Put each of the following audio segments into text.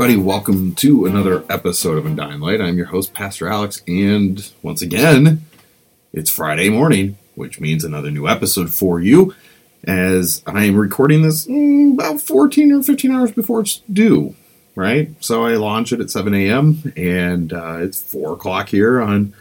Everybody, welcome to another episode of Undying Light. I'm your host, Pastor Alex, and once again, it's Friday morning, which means another new episode for you. As I am recording this mm, about 14 or 15 hours before it's due, right? So I launch it at 7 a.m., and uh, it's 4 o'clock here on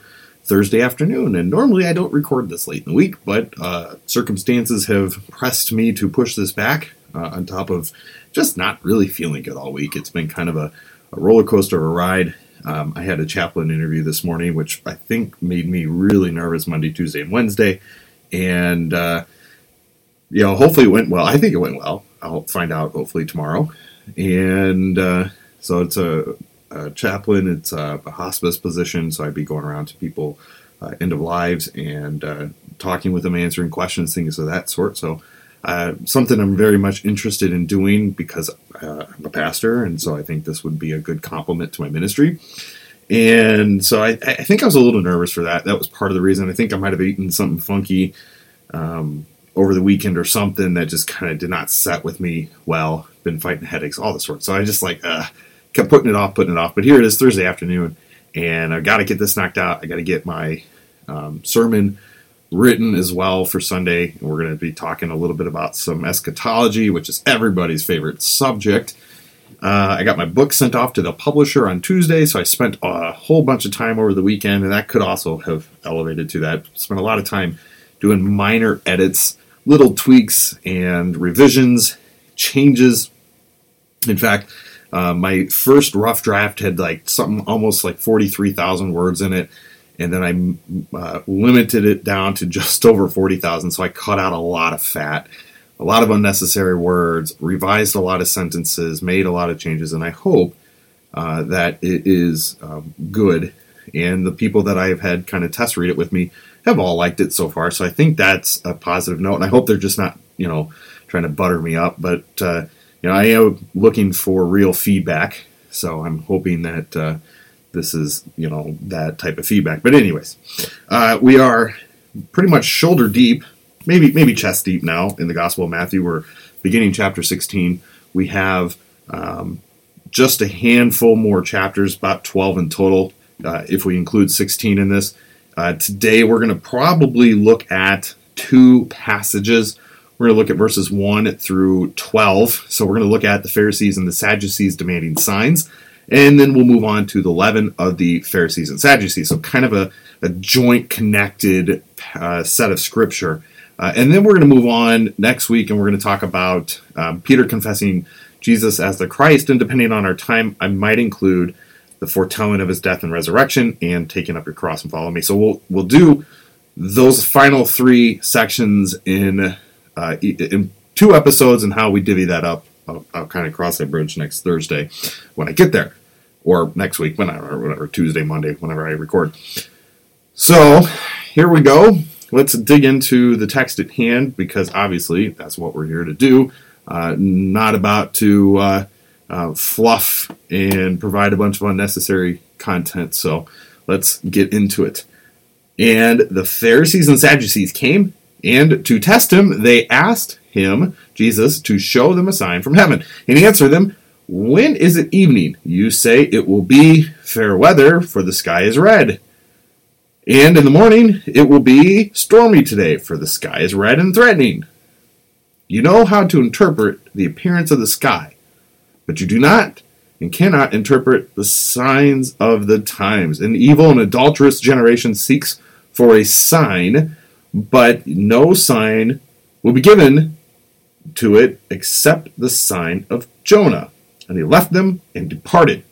Thursday afternoon. And normally I don't record this late in the week, but uh, circumstances have pressed me to push this back uh, on top of just not really feeling good all week. It's been kind of a, a roller coaster of a ride. Um, I had a chaplain interview this morning, which I think made me really nervous Monday, Tuesday, and Wednesday. And, uh, you know, hopefully it went well. I think it went well. I'll find out hopefully tomorrow. And uh, so it's a, a chaplain, it's a, a, hospice position. So I'd be going around to people, uh, end of lives, and uh, talking with them, answering questions, things of that sort. So uh, something I'm very much interested in doing because uh, I'm a pastor, and so I think this would be a good complement to my ministry. And so I, I, think I was a little nervous for that. That was part of the reason. I think I might have eaten something funky um, over the weekend or something that just kind of did not set with me well. Been fighting headaches, all the sorts. So I just like uh, kept putting it off, putting it off. But here it is Thursday afternoon, and I got to get this knocked out. I got to get my um, sermon written as well for Sunday. And We're going to be talking a little bit about some eschatology, which is everybody's favorite subject. Uh, I got my book sent off to the publisher on Tuesday, so I spent a whole bunch of time over the weekend, and that could also have elevated to that. Spent a lot of time doing minor edits, little tweaks, and revisions, changes. In fact, uh, my first rough draft had like something almost like 43,000 words in it and then I uh, limited it down to just over 40,000. So I cut out a lot of fat, a lot of unnecessary words, revised a lot of sentences, made a lot of changes, and I hope uh, that it is um, good. And the people that I have had kind of test read it with me have all liked it so far. So I think that's a positive note, and I hope they're just not, you know, trying to butter me up. But uh, you know, I am looking for real feedback. So I'm hoping that uh, this is you know that type of feedback. But anyways, uh, we are pretty much shoulder deep, maybe maybe chest deep now in the Gospel of Matthew. We're beginning chapter 16. We have um, just a handful more chapters, about 12 in total, uh, if we include 16 in this. Uh, today we're going to probably look at two passages. We're going to look at verses 1 through 12. So we're going to look at the Pharisees and the Sadducees demanding signs. And then we'll move on to the leaven of the Pharisees and Sadducees. So, kind of a, a joint connected uh, set of scripture. Uh, and then we're going to move on next week and we're going to talk about um, Peter confessing Jesus as the Christ. And depending on our time, I might include the foretelling of his death and resurrection and taking up your cross and follow me. So, we'll, we'll do those final three sections in, uh, in two episodes and how we divvy that up I'll, I'll, kind of cross that bridge next Thursday when I get there, or next week, whenever, or whatever, Tuesday, Monday, whenever I record. So here we go. Let's dig into the text at hand because obviously that's what we're here to do. uh, not about to uh, uh, fluff and provide a bunch of unnecessary content. So let's get into it. And the Pharisees and Sadducees came, and to test him, they asked him, Jesus, to show them a sign from heaven. And he answered them, When is it evening? You say it will be fair weather, for the sky is red. And in the morning, it will be stormy today, for the sky is red and threatening. You know how to interpret the appearance of the sky, but you do not and cannot interpret the signs of the times. An evil and adulterous generation seeks for a sign, but no sign will be given to it except the sign of Jonah. And he left them and departed.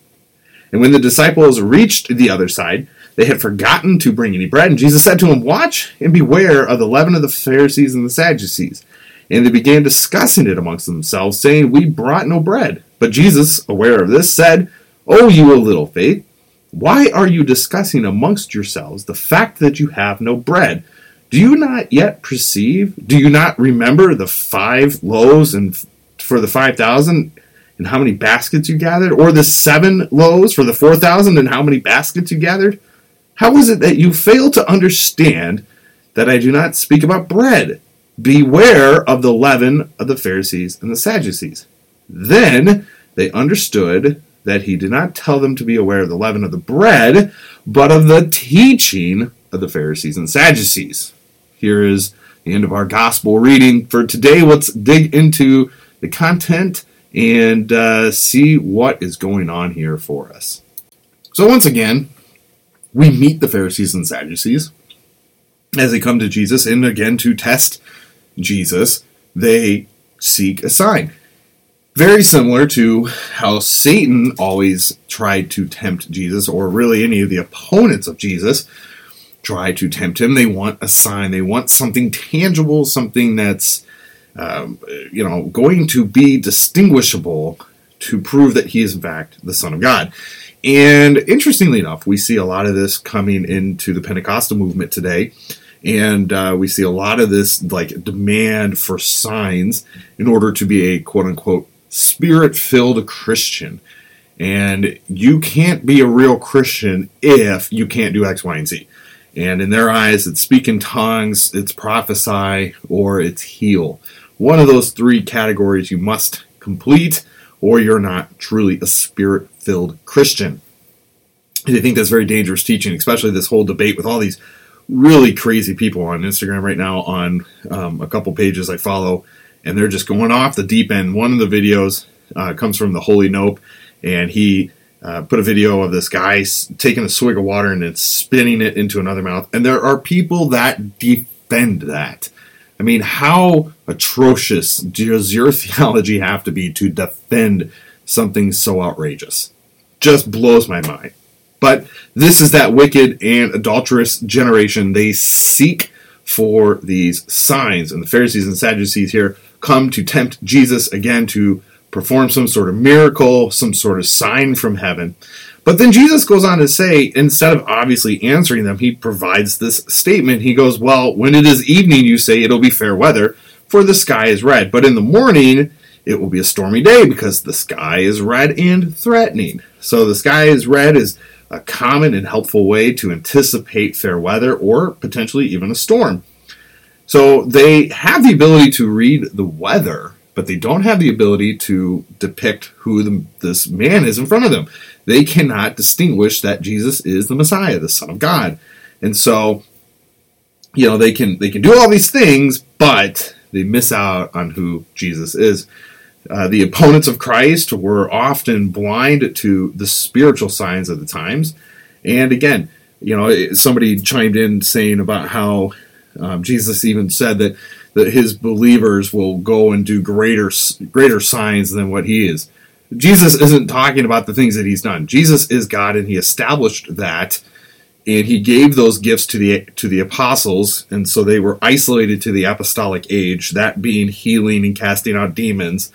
And when the disciples reached the other side, they had forgotten to bring any bread. And Jesus said to them, Watch and beware of the leaven of the Pharisees and the Sadducees. And they began discussing it amongst themselves, saying, We brought no bread. But Jesus, aware of this, said, O you of little faith, why are you discussing amongst yourselves the fact that you have no bread? Do you not yet perceive? Do you not remember the five loaves and for the five thousand and how many baskets you gathered, or the seven loaves for the four thousand and how many baskets you gathered? How is it that you fail to understand that I do not speak about bread? Beware of the leaven of the Pharisees and the Sadducees. Then they understood that he did not tell them to be aware of the leaven of the bread, but of the teaching of the Pharisees and Sadducees. Here is the end of our gospel reading for today. Let's dig into the content and uh, see what is going on here for us. So, once again, we meet the Pharisees and Sadducees as they come to Jesus, and again to test Jesus, they seek a sign. Very similar to how Satan always tried to tempt Jesus, or really any of the opponents of Jesus try to tempt him. They want a sign, they want something tangible, something that's um, you know going to be distinguishable to prove that he is in fact the Son of God. And interestingly enough, we see a lot of this coming into the Pentecostal movement today. And uh, we see a lot of this like demand for signs in order to be a quote unquote spirit filled Christian. And you can't be a real Christian if you can't do X, Y, and Z. And in their eyes, it's speak in tongues, it's prophesy, or it's heal. One of those three categories you must complete, or you're not truly a spirit filled Christian. And I think that's very dangerous teaching, especially this whole debate with all these really crazy people on Instagram right now on um, a couple pages I follow, and they're just going off the deep end. One of the videos uh, comes from the Holy Nope, and he uh, put a video of this guy taking a swig of water and then spinning it into another mouth. And there are people that defend that. I mean, how atrocious does your theology have to be to defend something so outrageous? Just blows my mind. But this is that wicked and adulterous generation. They seek for these signs. And the Pharisees and Sadducees here come to tempt Jesus again to perform some sort of miracle, some sort of sign from heaven. But then Jesus goes on to say, instead of obviously answering them, he provides this statement. He goes, Well, when it is evening, you say it'll be fair weather, for the sky is red. But in the morning, it will be a stormy day because the sky is red and threatening. So the sky is red is a common and helpful way to anticipate fair weather or potentially even a storm. So they have the ability to read the weather, but they don't have the ability to depict who the, this man is in front of them. They cannot distinguish that Jesus is the Messiah, the Son of God. And so, you know, they can they can do all these things, but they miss out on who Jesus is. Uh, the opponents of Christ were often blind to the spiritual signs of the times. And again, you know, somebody chimed in saying about how um, Jesus even said that, that his believers will go and do greater greater signs than what he is. Jesus isn't talking about the things that he's done. Jesus is God, and he established that, and he gave those gifts to the to the apostles, and so they were isolated to the apostolic age. That being healing and casting out demons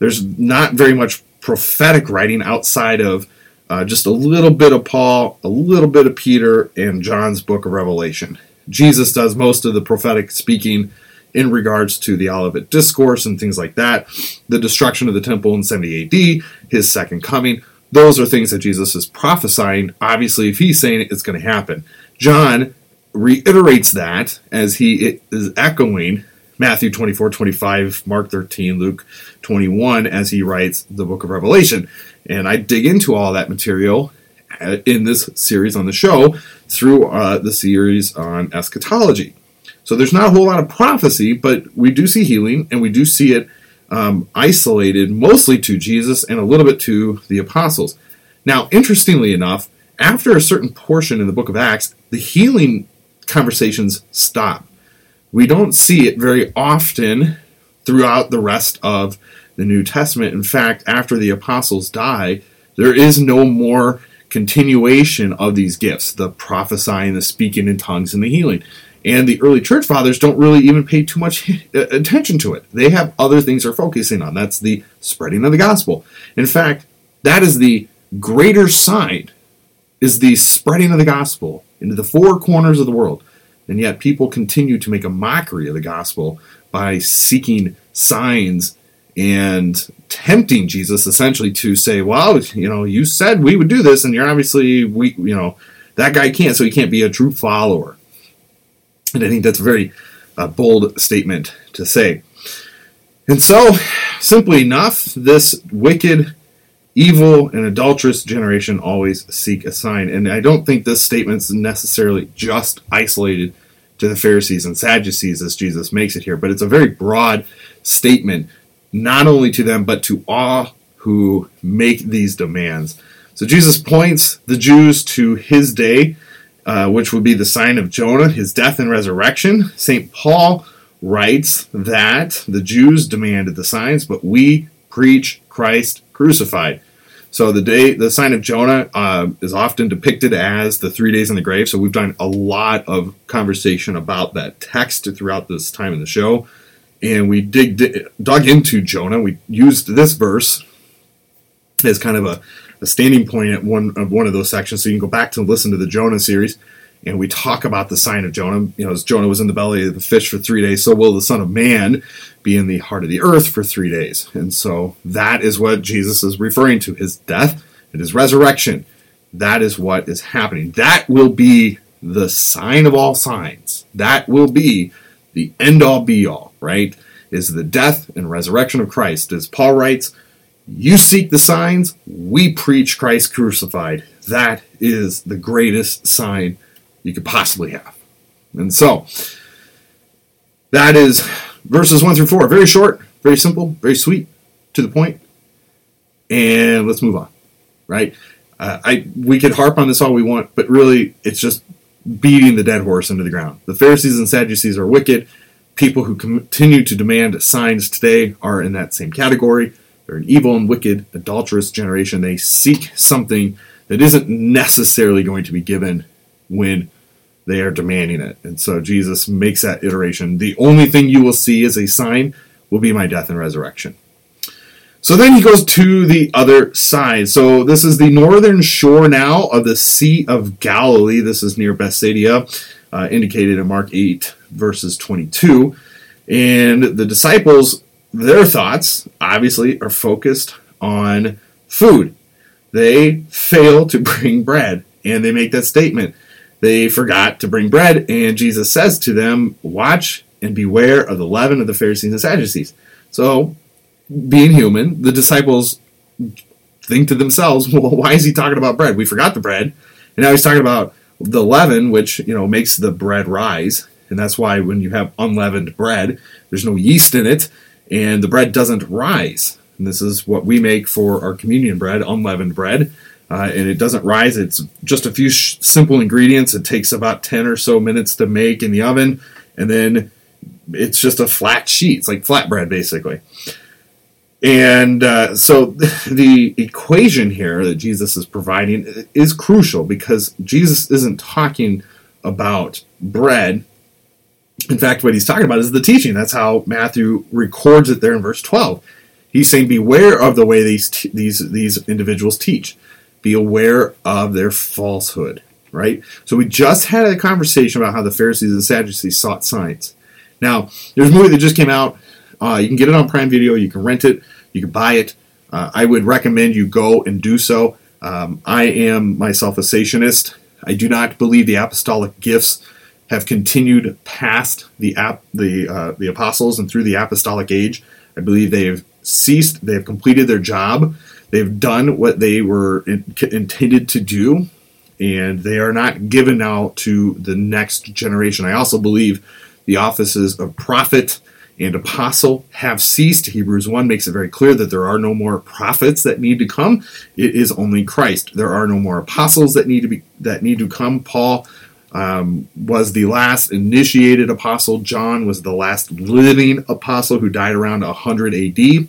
there's not very much prophetic writing outside of uh, just a little bit of Paul, a little bit of Peter, and John's book of Revelation. Jesus does most of the prophetic speaking in regards to the Olivet Discourse and things like that, the destruction of the temple in 70 AD, his second coming. Those are things that Jesus is prophesying. Obviously, if he's saying it, it's going to happen. John reiterates that as he is echoing Matthew 24, 25, Mark 13, Luke 21, as he writes the book of Revelation. And I dig into all that material uh, in this series on the show through uh, the series on eschatology. So there's not a whole lot of prophecy, but we do see healing, and we do see it um, isolated mostly to Jesus and a little bit to the apostles. Now, interestingly enough, after a certain portion in the book of Acts, the healing conversations stop. We don't see it very often throughout the rest of the New Testament. In fact, after the apostles die, there is no more continuation of these gifts the prophesying, the speaking in tongues, and the healing. And the early church fathers don't really even pay too much attention to it. They have other things they're focusing on. That's the spreading of the gospel. In fact, that is the greater sign is the spreading of the gospel into the four corners of the world. And yet people continue to make a mockery of the gospel by seeking signs and tempting Jesus essentially to say, well, you know, you said we would do this and you're obviously we you know, that guy can't so he can't be a true follower. And I think that's a very uh, bold statement to say. And so, simply enough, this wicked evil and adulterous generation always seek a sign. And I don't think this statement is necessarily just isolated to the Pharisees and Sadducees as Jesus makes it here, but it's a very broad statement, not only to them, but to all who make these demands. So Jesus points the Jews to his day, uh, which would be the sign of Jonah, his death and resurrection. St. Paul writes that the Jews demanded the signs, but we preach Christ crucified. So the day, the sign of Jonah uh, is often depicted as the three days in the grave. So we've done a lot of conversation about that text throughout this time in the show, and we dig, dug into Jonah. We used this verse as kind of a, a standing point at one of one of those sections. So you can go back to listen to the Jonah series and we talk about the sign of Jonah. You know, as Jonah was in the belly of the fish for three days, so will the Son of Man be in the heart of the earth for three days. And so that is what Jesus is referring to his death and his resurrection. That is what is happening. That will be the sign of all signs. That will be the end all be all, right? Is the death and resurrection of Christ. As Paul writes, you seek the signs, we preach Christ crucified. That is the greatest sign you could possibly have. And so, that is verses 1 through 4. Very short, very simple, very sweet, to the point. And let's move on, right? Uh, I we could harp on this all we want, but really, it's just beating the dead horse into the ground. The Pharisees and Sadducees are wicked. People who continue to demand signs today are in that same category. They're an evil and wicked, adulterous generation. They seek something that isn't necessarily going to be given when they are demanding it. And so Jesus makes that iteration. The only thing you will see as a sign will be my death and resurrection. So then he goes to the other side. So this is the northern shore now of the Sea of Galilee. This is near Bethsaida, uh, indicated in Mark 8, verses 22. And the disciples, their thoughts, obviously, are focused on food. They fail to bring bread, and they make that statement they forgot to bring bread, and Jesus says to them, Watch and beware of the leaven of the Pharisees and Sadducees. So, being human, the disciples think to themselves, Well, why is he talking about bread? We forgot the bread. And now he's talking about the leaven, which you know makes the bread rise. And that's why when you have unleavened bread, there's no yeast in it, and the bread doesn't rise. And this is what we make for our communion bread, unleavened bread uh, and it doesn't rise. It's just a few sh- simple ingredients. It takes about 10 or so minutes to make in the oven, and then it's just a flat sheet. It's like flatbread, basically. And uh, so the equation here that Jesus is providing is crucial because Jesus isn't talking about bread. In fact, what he's talking about is the teaching. That's how Matthew records it there in verse 12. He's saying, Beware of the way these, these, these individuals teach be aware of their falsehood, right? So we just had a conversation about how the Pharisees and Sadducees sought signs. Now, there's a movie that just came out. Uh, you can get it on Prime Video. You can rent it. You can buy it. Uh, I would recommend you go and do so. Um, I am myself a cessationist. I do not believe the apostolic gifts have continued past the ap- the uh, the apostles and through the apostolic age. I believe they have ceased. They have completed their job. They've done what they were in- intended to do, and they are not given now to the next generation. I also believe the offices of prophet and apostle have ceased. Hebrews 1 makes it very clear that there are no more prophets that need to come. It is only Christ. There are no more apostles that need to be that need to come. Paul um, was the last initiated apostle. John was the last living apostle who died around 100 AD.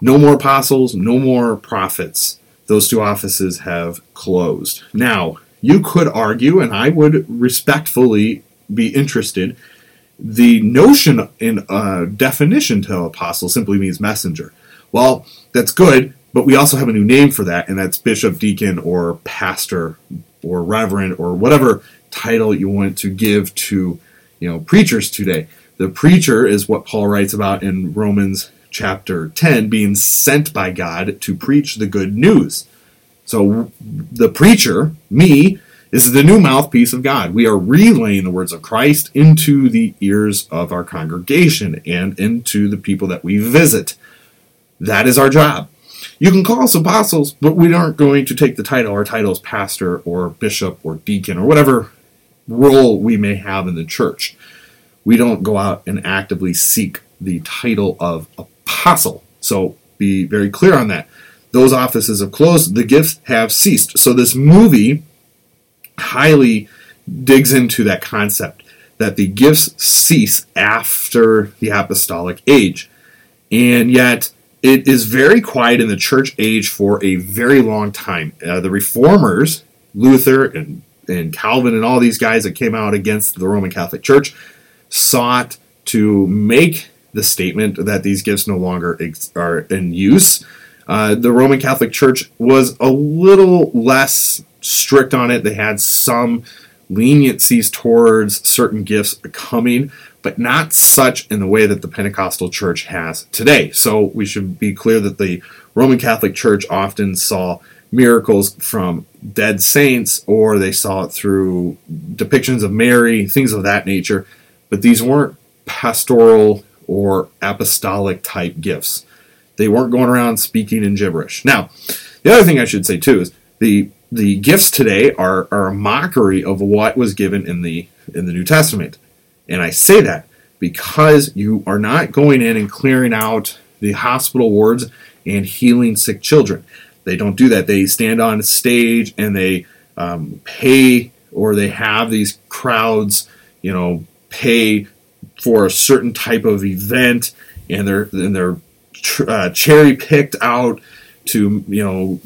No more apostles, no more prophets. Those two offices have closed. Now, you could argue, and I would respectfully be interested, the notion in uh, definition to apostle simply means messenger. Well, that's good, but we also have a new name for that, and that's bishop, deacon, or pastor, or reverend, or whatever title you want to give to you know preachers today. The preacher is what Paul writes about in Romans chapter 10, being sent by God to preach the good news. So the preacher, me, is the new mouthpiece of God. We are relaying the words of Christ into the ears of our congregation and into the people that we visit. That is our job. You can call us apostles, but we aren't going to take the title. Our title is pastor or bishop or deacon or whatever role we may have in the church. We don't go out and actively seek the title of apostle. So be very clear on that. Those offices have closed, the gifts have ceased. So this movie highly digs into that concept that the gifts cease after the apostolic age. And yet, it is very quiet in the church age for a very long time. Uh, the reformers, Luther and and Calvin and all these guys that came out against the Roman Catholic Church sought to make the statement that these gifts no longer ex- are in use. Uh, the Roman Catholic Church was a little less strict on it. They had some leniencies towards certain gifts coming, but not such in the way that the Pentecostal Church has today. So we should be clear that the Roman Catholic Church often saw miracles from dead saints or they saw it through depictions of Mary, things of that nature. But these weren't pastoral or apostolic type gifts. They weren't going around speaking in gibberish. Now, the other thing I should say too is the the gifts today are, are a mockery of what was given in the in the New Testament. And I say that because you are not going in and clearing out the hospital wards and healing sick children. They don't do that. They stand on stage and they um, pay or they have these crowds, you know, pay for a certain type of event, and they're and they're uh, cherry picked out to you know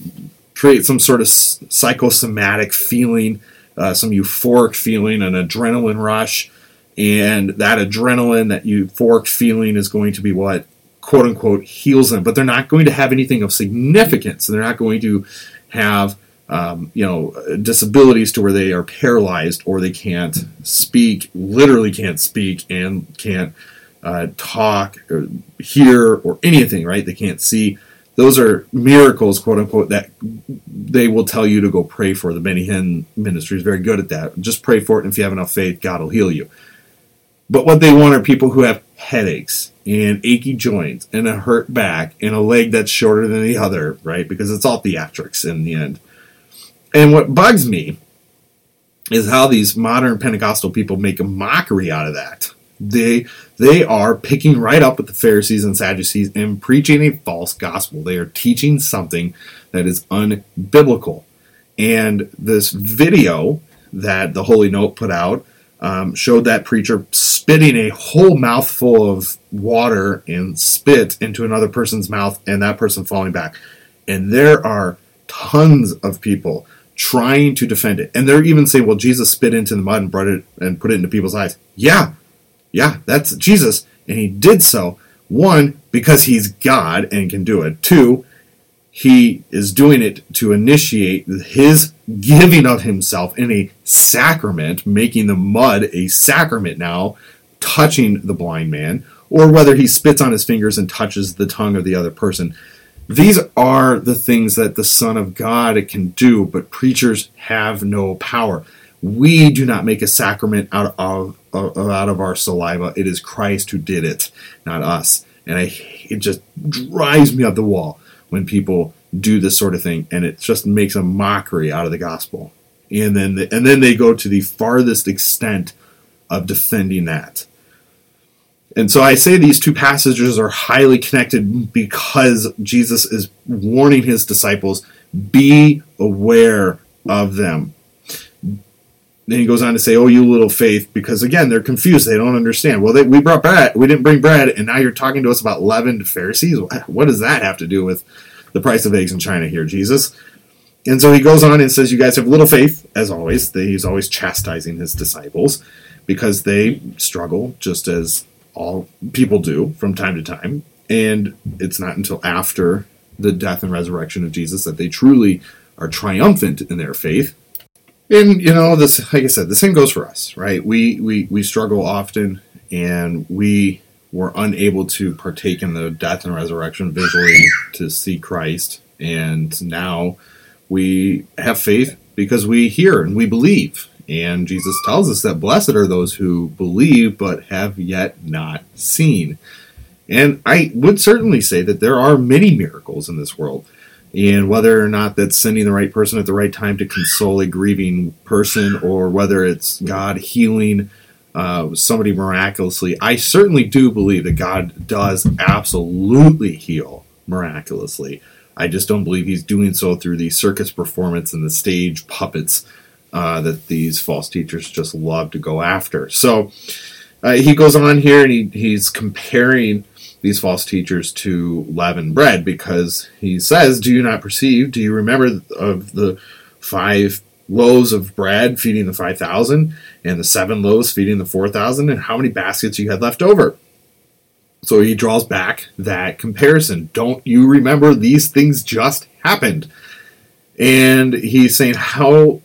create some sort of psychosomatic feeling, uh, some euphoric feeling, an adrenaline rush, and that adrenaline, that euphoric feeling, is going to be what quote unquote heals them, but they're not going to have anything of significance. They're not going to have um, you know disabilities to where they are paralyzed or they can't speak, literally can't speak and can't uh, talk or hear or anything. Right? They can't see. Those are miracles, quote unquote, that they will tell you to go pray for. The Benny Hinn ministry is very good at that. Just pray for it, and if you have enough faith, God will heal you. But what they want are people who have headaches and achy joints and a hurt back and a leg that's shorter than the other, right? Because it's all theatrics in the end. And what bugs me is how these modern Pentecostal people make a mockery out of that. They they are picking right up with the Pharisees and Sadducees and preaching a false gospel. They are teaching something that is unbiblical. And this video that the Holy Note put out um, showed that preacher spitting a whole mouthful of water and spit into another person's mouth and that person falling back. And there are tons of people trying to defend it. And they're even saying, well, Jesus spit into the mud and brought it and put it into people's eyes. Yeah, yeah, that's Jesus. And he did so, one, because he's God and can do it. Two, he is doing it to initiate his giving of himself in a sacrament, making the mud a sacrament now, touching the blind man, or whether he spits on his fingers and touches the tongue of the other person. These are the things that the Son of God can do, but preachers have no power. We do not make a sacrament out of, out of our saliva. It is Christ who did it, not us. And I, it just drives me up the wall when people do this sort of thing, and it just makes a mockery out of the gospel. And then, the, and then they go to the farthest extent of defending that. And so I say these two passages are highly connected because Jesus is warning his disciples be aware of them. Then he goes on to say, "Oh, you little faith," because again, they're confused. They don't understand. Well, they, we brought bread. We didn't bring bread, and now you're talking to us about leavened Pharisees. What does that have to do with the price of eggs in China here, Jesus? And so he goes on and says, "You guys have little faith, as always." He's always chastising his disciples because they struggle just as all people do from time to time. And it's not until after the death and resurrection of Jesus that they truly are triumphant in their faith. And you know, this like I said, the same goes for us, right? We we we struggle often and we were unable to partake in the death and resurrection visually to see Christ. And now we have faith because we hear and we believe. And Jesus tells us that blessed are those who believe but have yet not seen. And I would certainly say that there are many miracles in this world. And whether or not that's sending the right person at the right time to console a grieving person, or whether it's God healing uh, somebody miraculously, I certainly do believe that God does absolutely heal miraculously. I just don't believe He's doing so through the circus performance and the stage puppets uh, that these false teachers just love to go after. So uh, he goes on here and he, he's comparing these false teachers to leavened bread because he says, Do you not perceive? Do you remember of the five loaves of bread feeding the 5,000 and the seven loaves feeding the 4,000 and how many baskets you had left over? So he draws back that comparison. Don't you remember these things just happened? And he's saying, How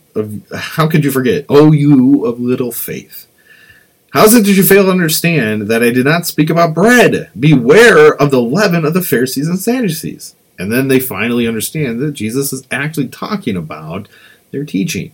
how could you forget? Oh, you of little faith. How is it did you fail to understand that I did not speak about bread? Beware of the leaven of the Pharisees and Sadducees. And then they finally understand that Jesus is actually talking about their teaching.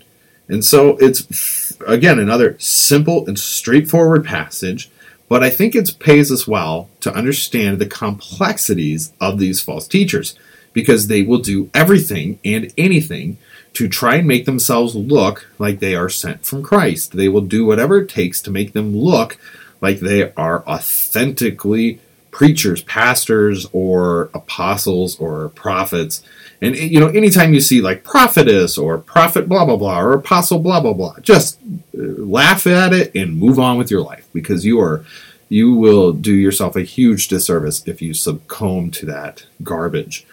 And so it's, again, another simple and straightforward passage, but I think it pays us well to understand the complexities of these false teachers because they will do everything and anything to try and make themselves look like they are sent from Christ. They will do whatever it takes to make them look like they are authentically preachers, pastors, or apostles or prophets. And you know, anytime you see like prophetess or prophet blah blah blah or apostle blah blah blah, just uh, laugh at it and move on with your life because you are you will do yourself a huge disservice if you succumb to that garbage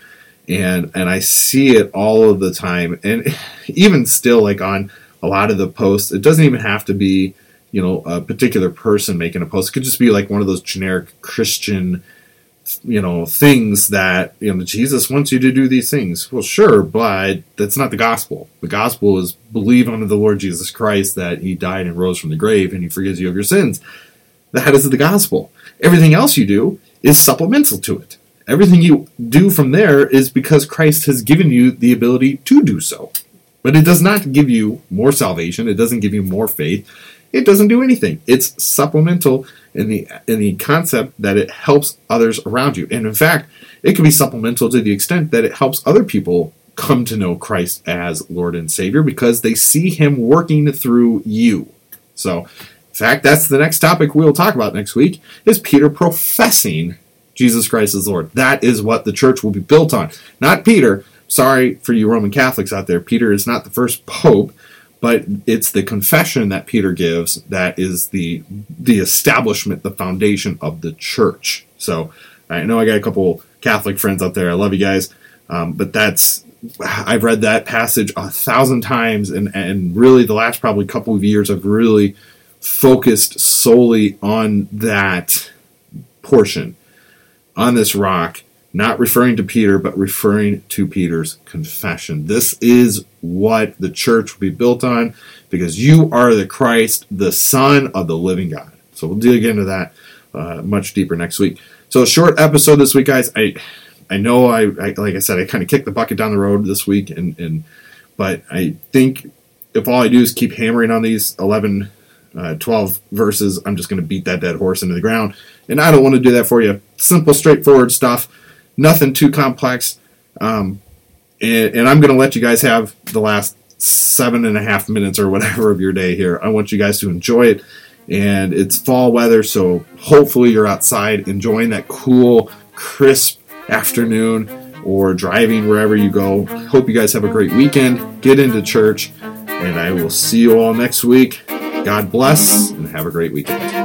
and and I see it all of the time, and even still, like on a lot of the posts, it doesn't even have to be you know a particular person making a post. It could just be like one of those generic Christian you know things that you know Jesus wants you to do these things. Well, sure, but that's not the gospel. The gospel is believe unto the Lord Jesus Christ that He died and rose from the grave, and He forgives you of your sins. That is the gospel. Everything else you do is supplemental to it. Everything you do from there is because Christ has given you the ability to do so. But it does not give you more salvation. It doesn't give you more faith. It doesn't do anything. It's supplemental in the in the concept that it helps others around you. And in fact, it can be supplemental to the extent that it helps other people come to know Christ as Lord and Savior because they see him working through you. So, in fact, that's the next topic we'll talk about next week is Peter professing Jesus Christ is Lord. That is what the church will be built on. Not Peter. Sorry for you Roman Catholics out there. Peter is not the first pope, but it's the confession that Peter gives that is the the establishment, the foundation of the church. So I know I got a couple Catholic friends out there. I love you guys, um, but that's I've read that passage a thousand times, and and really the last probably couple of years I've really focused solely on that portion on this rock, not referring to Peter, but referring to Peter's confession. This is what the church will be built on because you are the Christ, the Son of the living God. So we'll dig into that uh, much deeper next week. So a short episode this week, guys. I I know I, I like I said I kind of kicked the bucket down the road this week, and and but I think if all I do is keep hammering on these 11, uh, 12 verses, I'm just going to beat that dead horse into the ground. And I don't want to do that for you. Simple, straightforward stuff, nothing too complex. Um, and, and I'm going to let you guys have the last seven and a half minutes or whatever of your day here. I want you guys to enjoy it. And it's fall weather, so hopefully you're outside enjoying that cool, crisp afternoon or driving wherever you go. Hope you guys have a great weekend. Get into church, and I will see you all next week. God bless, and have a great weekend.